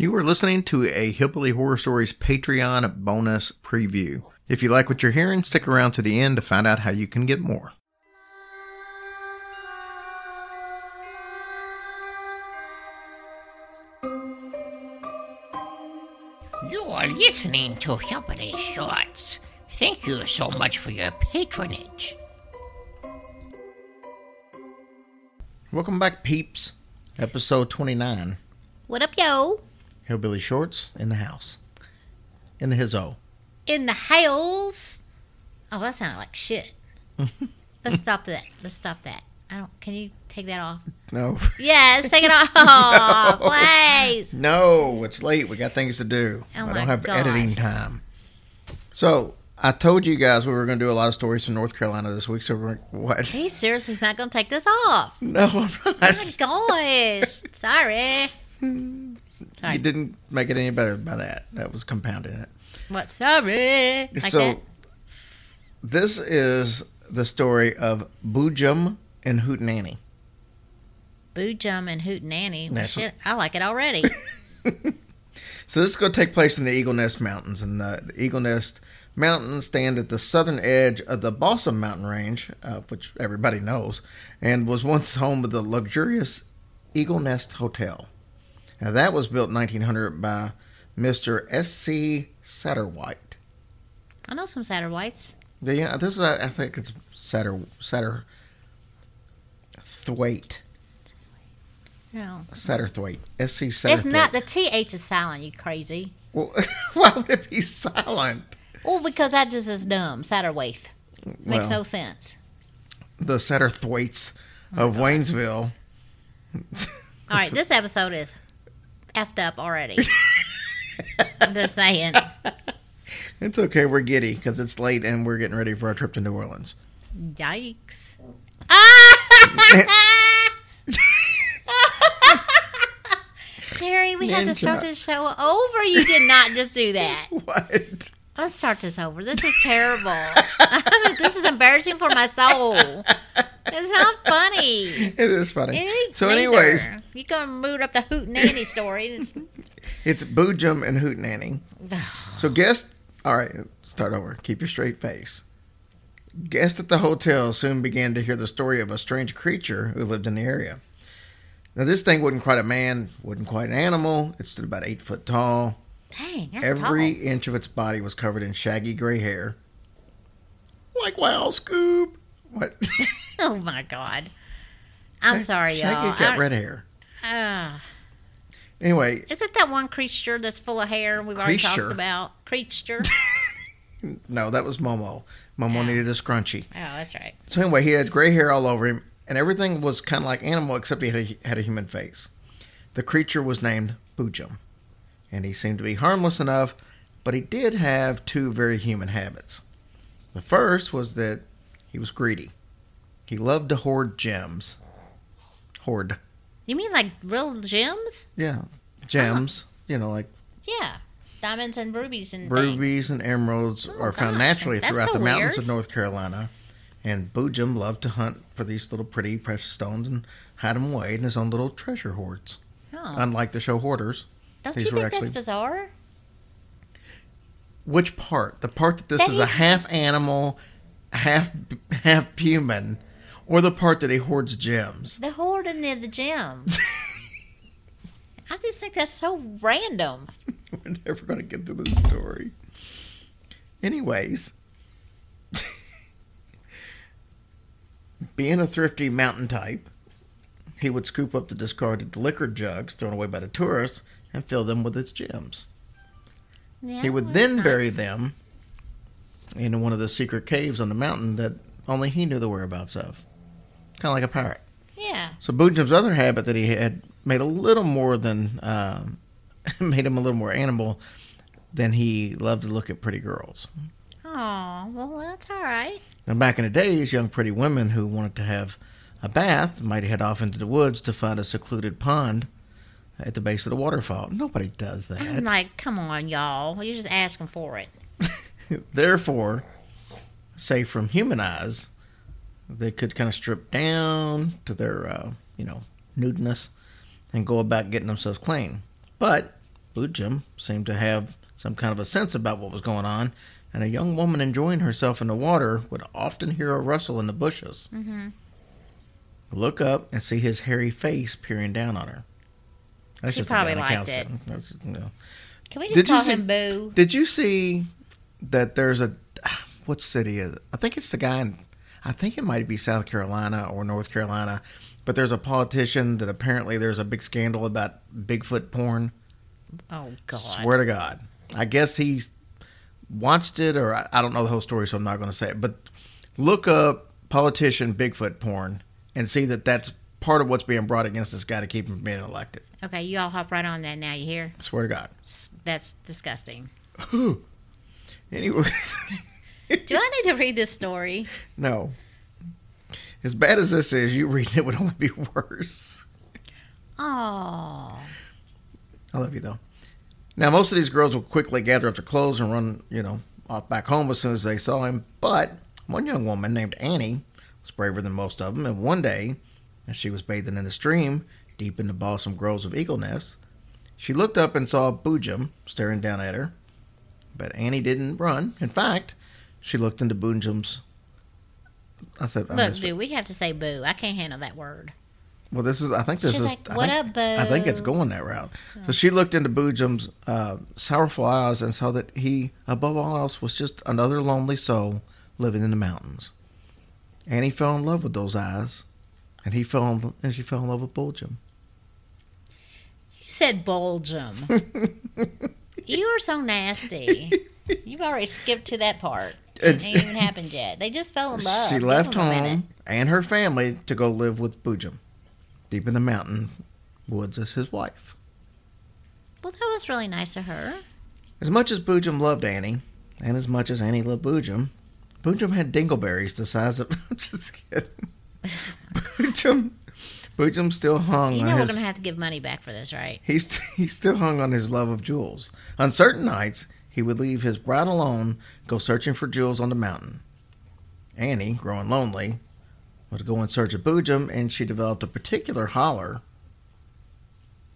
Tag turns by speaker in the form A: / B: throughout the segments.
A: You are listening to a Hillbilly Horror Stories Patreon bonus preview. If you like what you're hearing, stick around to the end to find out how you can get more.
B: You are listening to Hillbilly Shorts. Thank you so much for your patronage.
A: Welcome back, peeps. Episode 29
C: What up, yo?
A: Hillbilly Shorts in the house. In the hizzo.
C: In the house. Oh, that sounded like shit. Let's stop that. Let's stop that. I don't. Can you take that off?
A: No.
C: Yes, take it off, please.
A: No, it's late. We got things to do.
C: Oh
A: I don't have
C: gosh.
A: editing time. So, I told you guys we were going to do a lot of stories from North Carolina this week. So, we're what?
C: He seriously is not going to take this off.
A: No, I'm
C: Oh my gosh. Sorry.
A: You didn't make it any better by that. That was compounding it.
C: What? Sorry. Like
A: so,
C: that?
A: this is the story of Boojum and Hootenanny.
C: Boo Jum and Hoot Nanny. Well, shit, I like it already.
A: So this is going to take place in the Eagle Nest Mountains, and the, the Eagle Nest Mountains stand at the southern edge of the Balsam Mountain Range, uh, which everybody knows, and was once home of the luxurious Eagle Nest Hotel. Now that was built 1900 by Mr. S. C. Satterwhite.
C: I know some Satterwhites.
A: Do you? This is I think it's Satter Satter Thwaite.
C: No.
A: Satterthwaite. S. C. Satterthwaite.
C: It's not. The TH is silent, you crazy.
A: Well, why would it be silent?
C: Well, because that just is dumb. Satterwaith. Makes
A: Well.
C: no sense.
A: the Satterthwaites of oh Waynesville.
C: All right, this episode is effed up already. I'm just saying.
A: It's okay, we're giddy because it's late and we're getting ready for our trip to New Orleans.
C: Yikes. Jerry, we had to start
A: Ninja.
C: this show over. You did not just do that.
A: What?
C: Let's start this over. This is terrible. this is embarrassing for my soul. It's not funny.
A: It is funny.
C: It
A: so,
C: neither.
A: anyways,
C: you gonna mood up the hoot nanny story. It's,
A: it's Boojum and Hootenanny. So, guest. All right, start over. Keep your straight face. Guests at the hotel soon began to hear the story of a strange creature who lived in the area. Now, this thing wasn't quite a man, wasn't quite an animal. It stood about eight foot tall.
C: dang, that's
A: Every
C: tall.
A: inch of its body was covered in shaggy gray hair. Like wow, Scoob. What?
C: Oh my god. I'm sorry, y'all.
A: Shaggy's got
C: I-
A: red hair.
C: Ah.
A: Anyway,
C: is it that one creature that's full of hair we've already talked about? Creature.
A: no, that was Momo. Momo
C: Yeah.
A: needed a scrunchie.
C: oh, that's right.
A: So anyway, he had gray hair all over him, and everything was kind of like animal except he had a, had a human face. The creature was named Boojum, and he seemed to be harmless enough, but he did have two very human habits. The first was that he was greedy. He loved to hoard gems. Hoard.
C: You mean like real gems?
A: Yeah. Gems. Uh-huh. You know, like
C: Yeah. Diamonds and rubies and
A: rubies
C: things.
A: and emeralds
C: Oh,
A: are found
C: gosh,
A: naturally
C: that's
A: throughout
C: so
A: the mountains
C: weird.
A: of North Carolina. And Boojum loved to hunt for these little pretty precious stones and hide them away in his own little treasure hoards.
C: Oh.
A: Unlike the show hoarders.
C: Don't you think
A: actually-
C: that's bizarre?
A: Which part? The part that this
C: That
A: is a half animal, half half human, or the part that he hoards gems?
C: The hoarding of the gems. I just think that's so random.
A: We're never going to get to this story. Anyways, being a thrifty mountain type, he would scoop up the discarded liquor jugs thrown away by the tourists and fill them with his gems.
C: Yeah,
A: he would then
C: that's
A: bury
C: nice.
A: them in one of the secret caves on the mountain that only he knew the whereabouts of. Kind of like a pirate.
C: Yeah.
A: So Boojum's other habit that he had made a little more than um, made him a little more animal than he loved to look at pretty girls.
C: Oh, well, that's all right.
A: Now back in the days, young pretty women who wanted to have a bath might head off into the woods to find a secluded pond at the base of the waterfall. Nobody does that.
C: I'm like, come on, y'all. You're just asking for it.
A: Therefore, say from human eyes, they could kind of strip down to their, uh, you know, nudeness and go about getting themselves clean. But Boojum seemed to have some kind of a sense about what was going on, and a young woman enjoying herself in the water would often hear a rustle in the bushes.
C: Mm-hmm.
A: Look up and see his hairy face peering down on her. That's
C: She probably liked it.
A: you know.
C: Can we just
A: Did
C: call
A: see-
C: him Boo?
A: Did you see that there's a what city is it? I think it's the guy in I think it might be South Carolina or North Carolina, but there's a politician that apparently there's a big scandal about Bigfoot porn.
C: Oh God.
A: Swear to God. I guess he watched it or I, I don't know the whole story so I'm not going to say it, but look up politician Bigfoot porn and see that that's part of what's being brought against this guy to keep him from being elected.
C: Okay, you all hop right on that now. You hear?
A: Swear to God.
C: That's disgusting.
A: Anyways,
C: Do I need to read this story?
A: No. As bad as this is, you reading it would only be worse.
C: Oh,
A: I love you though. Now, most of these girls will quickly gather up their clothes and run, you know, off back home as soon as they saw him. But one young woman named Annie was braver than most of them, and one day, as she was bathing in the stream deep in the balsam groves of Eagle Nest, she looked up and saw Boojum staring down at her. But Annie didn't run. In fact, she looked into Boojum's. I said, I
C: look,
A: missed it.
C: we have to say boo. I can't handle that word.
A: Well, this is. I think this
C: She's
A: is.
C: like,
A: I
C: "What
A: think-
C: up, boo?"
A: I think it's going that route. So she looked into Boojum's uh, sorrowful eyes and saw that he, above all else, was just another lonely soul living in the mountains. And he fell in love with those eyes, and he fell, in, and she fell in love with Boojum.
C: You said Bulgum. you are so nasty. You've already skipped to that part. It ain't even happened yet. They just fell in love.
A: she
C: Give
A: left
C: them a minute.
A: home and her family to go live with Boojum, deep in the mountain woods as his wife.
C: Well, that was really nice of her.
A: As much as Boojum loved Annie, and as much as Annie loved Boojum, Boojum had dingleberries the size of. I'm just kidding. Boojum, Boojum still hung
C: You
A: on
C: know we're
A: his.
C: gonna have to give money back for this, right?
A: He, st- he still hung on his love of jewels. On certain nights, he would leave his bride alone, go searching for jewels on the mountain. Annie, growing lonely, would go in search of Boojum, and she developed a particular holler.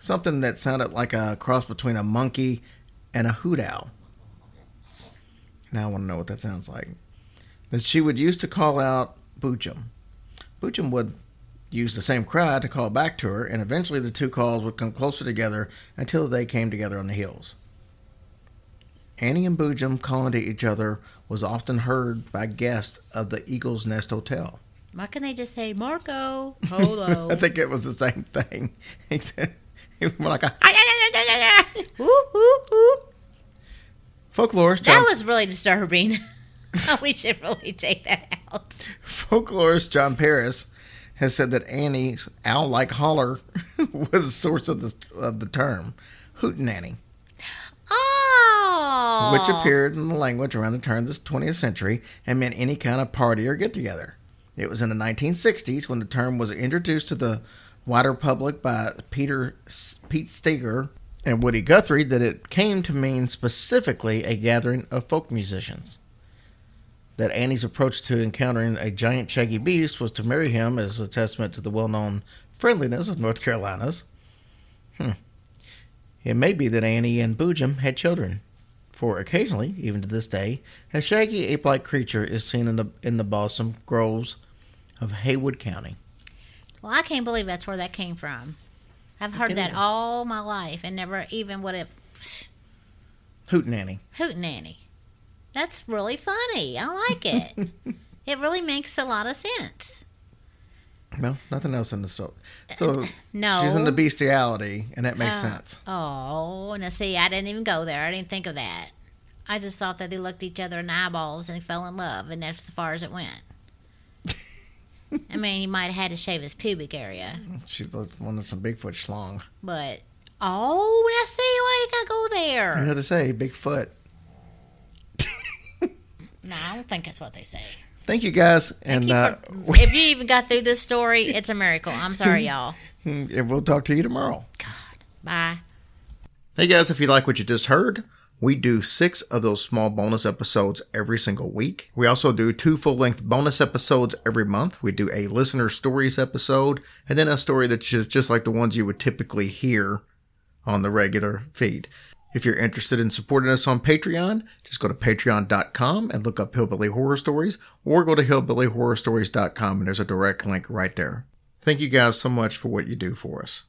A: Something that sounded like a cross between a monkey and a hoot owl. Now I want to know what that sounds like. That she would use to call out Boojum. Boojum would use the same cry to call back to her, and eventually the two calls would come closer together until they came together on the hills. Annie and Boojum calling to each other was often heard by guests of the Eagle's Nest Hotel.
C: Why can they just say Marco? Polo.
A: I think it was the same thing. He said, it was more like a folklorist.
C: That
A: John,
C: was really disturbing. we should really take that out.
A: folklorist John Parris has said that Annie's owl-like holler was the source of the of the term hootenanny. Which appeared in the language around the turn of the 20th century and meant any kind of party or get together. It was in the 1960s when the term was introduced to the wider public by Peter Pete Seeger and Woody Guthrie that it came to mean specifically a gathering of folk musicians. That Annie's approach to encountering a giant shaggy beast was to marry him as a testament to the well-known friendliness of North Carolina's. Hmm. It may be that Annie and Boojum had children, for occasionally, even to this day, a shaggy ape-like creature is seen in the in the balsam groves of Haywood County.
C: Well, I can't believe that's where that came from. I've heard that all my life and never even would have.
A: Hootenanny.
C: Hootenanny. That's really funny. I like it. it really makes a lot of sense.
A: Well, nothing else in the story. So
C: No.
A: she's into bestiality, and that makes
C: Uh,
A: sense.
C: Oh, now see, I didn't even go there. I didn't think of that. I just thought that they looked each other in the eyeballs and fell in love, and that's as far as it went. I mean, he might have had to shave his pubic area,
A: She wanted some Bigfoot schlong.
C: but oh, now see why you gotta go
A: You
C: there.
A: know what to say, Bigfoot.
C: No, I don't think that's what they say.
A: Thank you guys, and
C: You
A: uh,
C: for- if you even got through this story, it's a miracle. I'm sorry, y'all.
A: and we'll talk to you tomorrow.
C: God, bye.
A: Hey guys, if you like what you just heard, we do six of those small bonus episodes every single week. We also do two full length bonus episodes every month. We do a listener stories episode and then a story that's just, just like the ones you would typically hear on the regular feed. If you're interested in supporting us on Patreon, just go to patreon.com and look up Hillbilly Horror Stories or go to hillbillyhorrorstories.com and there's a direct link right there. Thank you guys so much for what you do for us.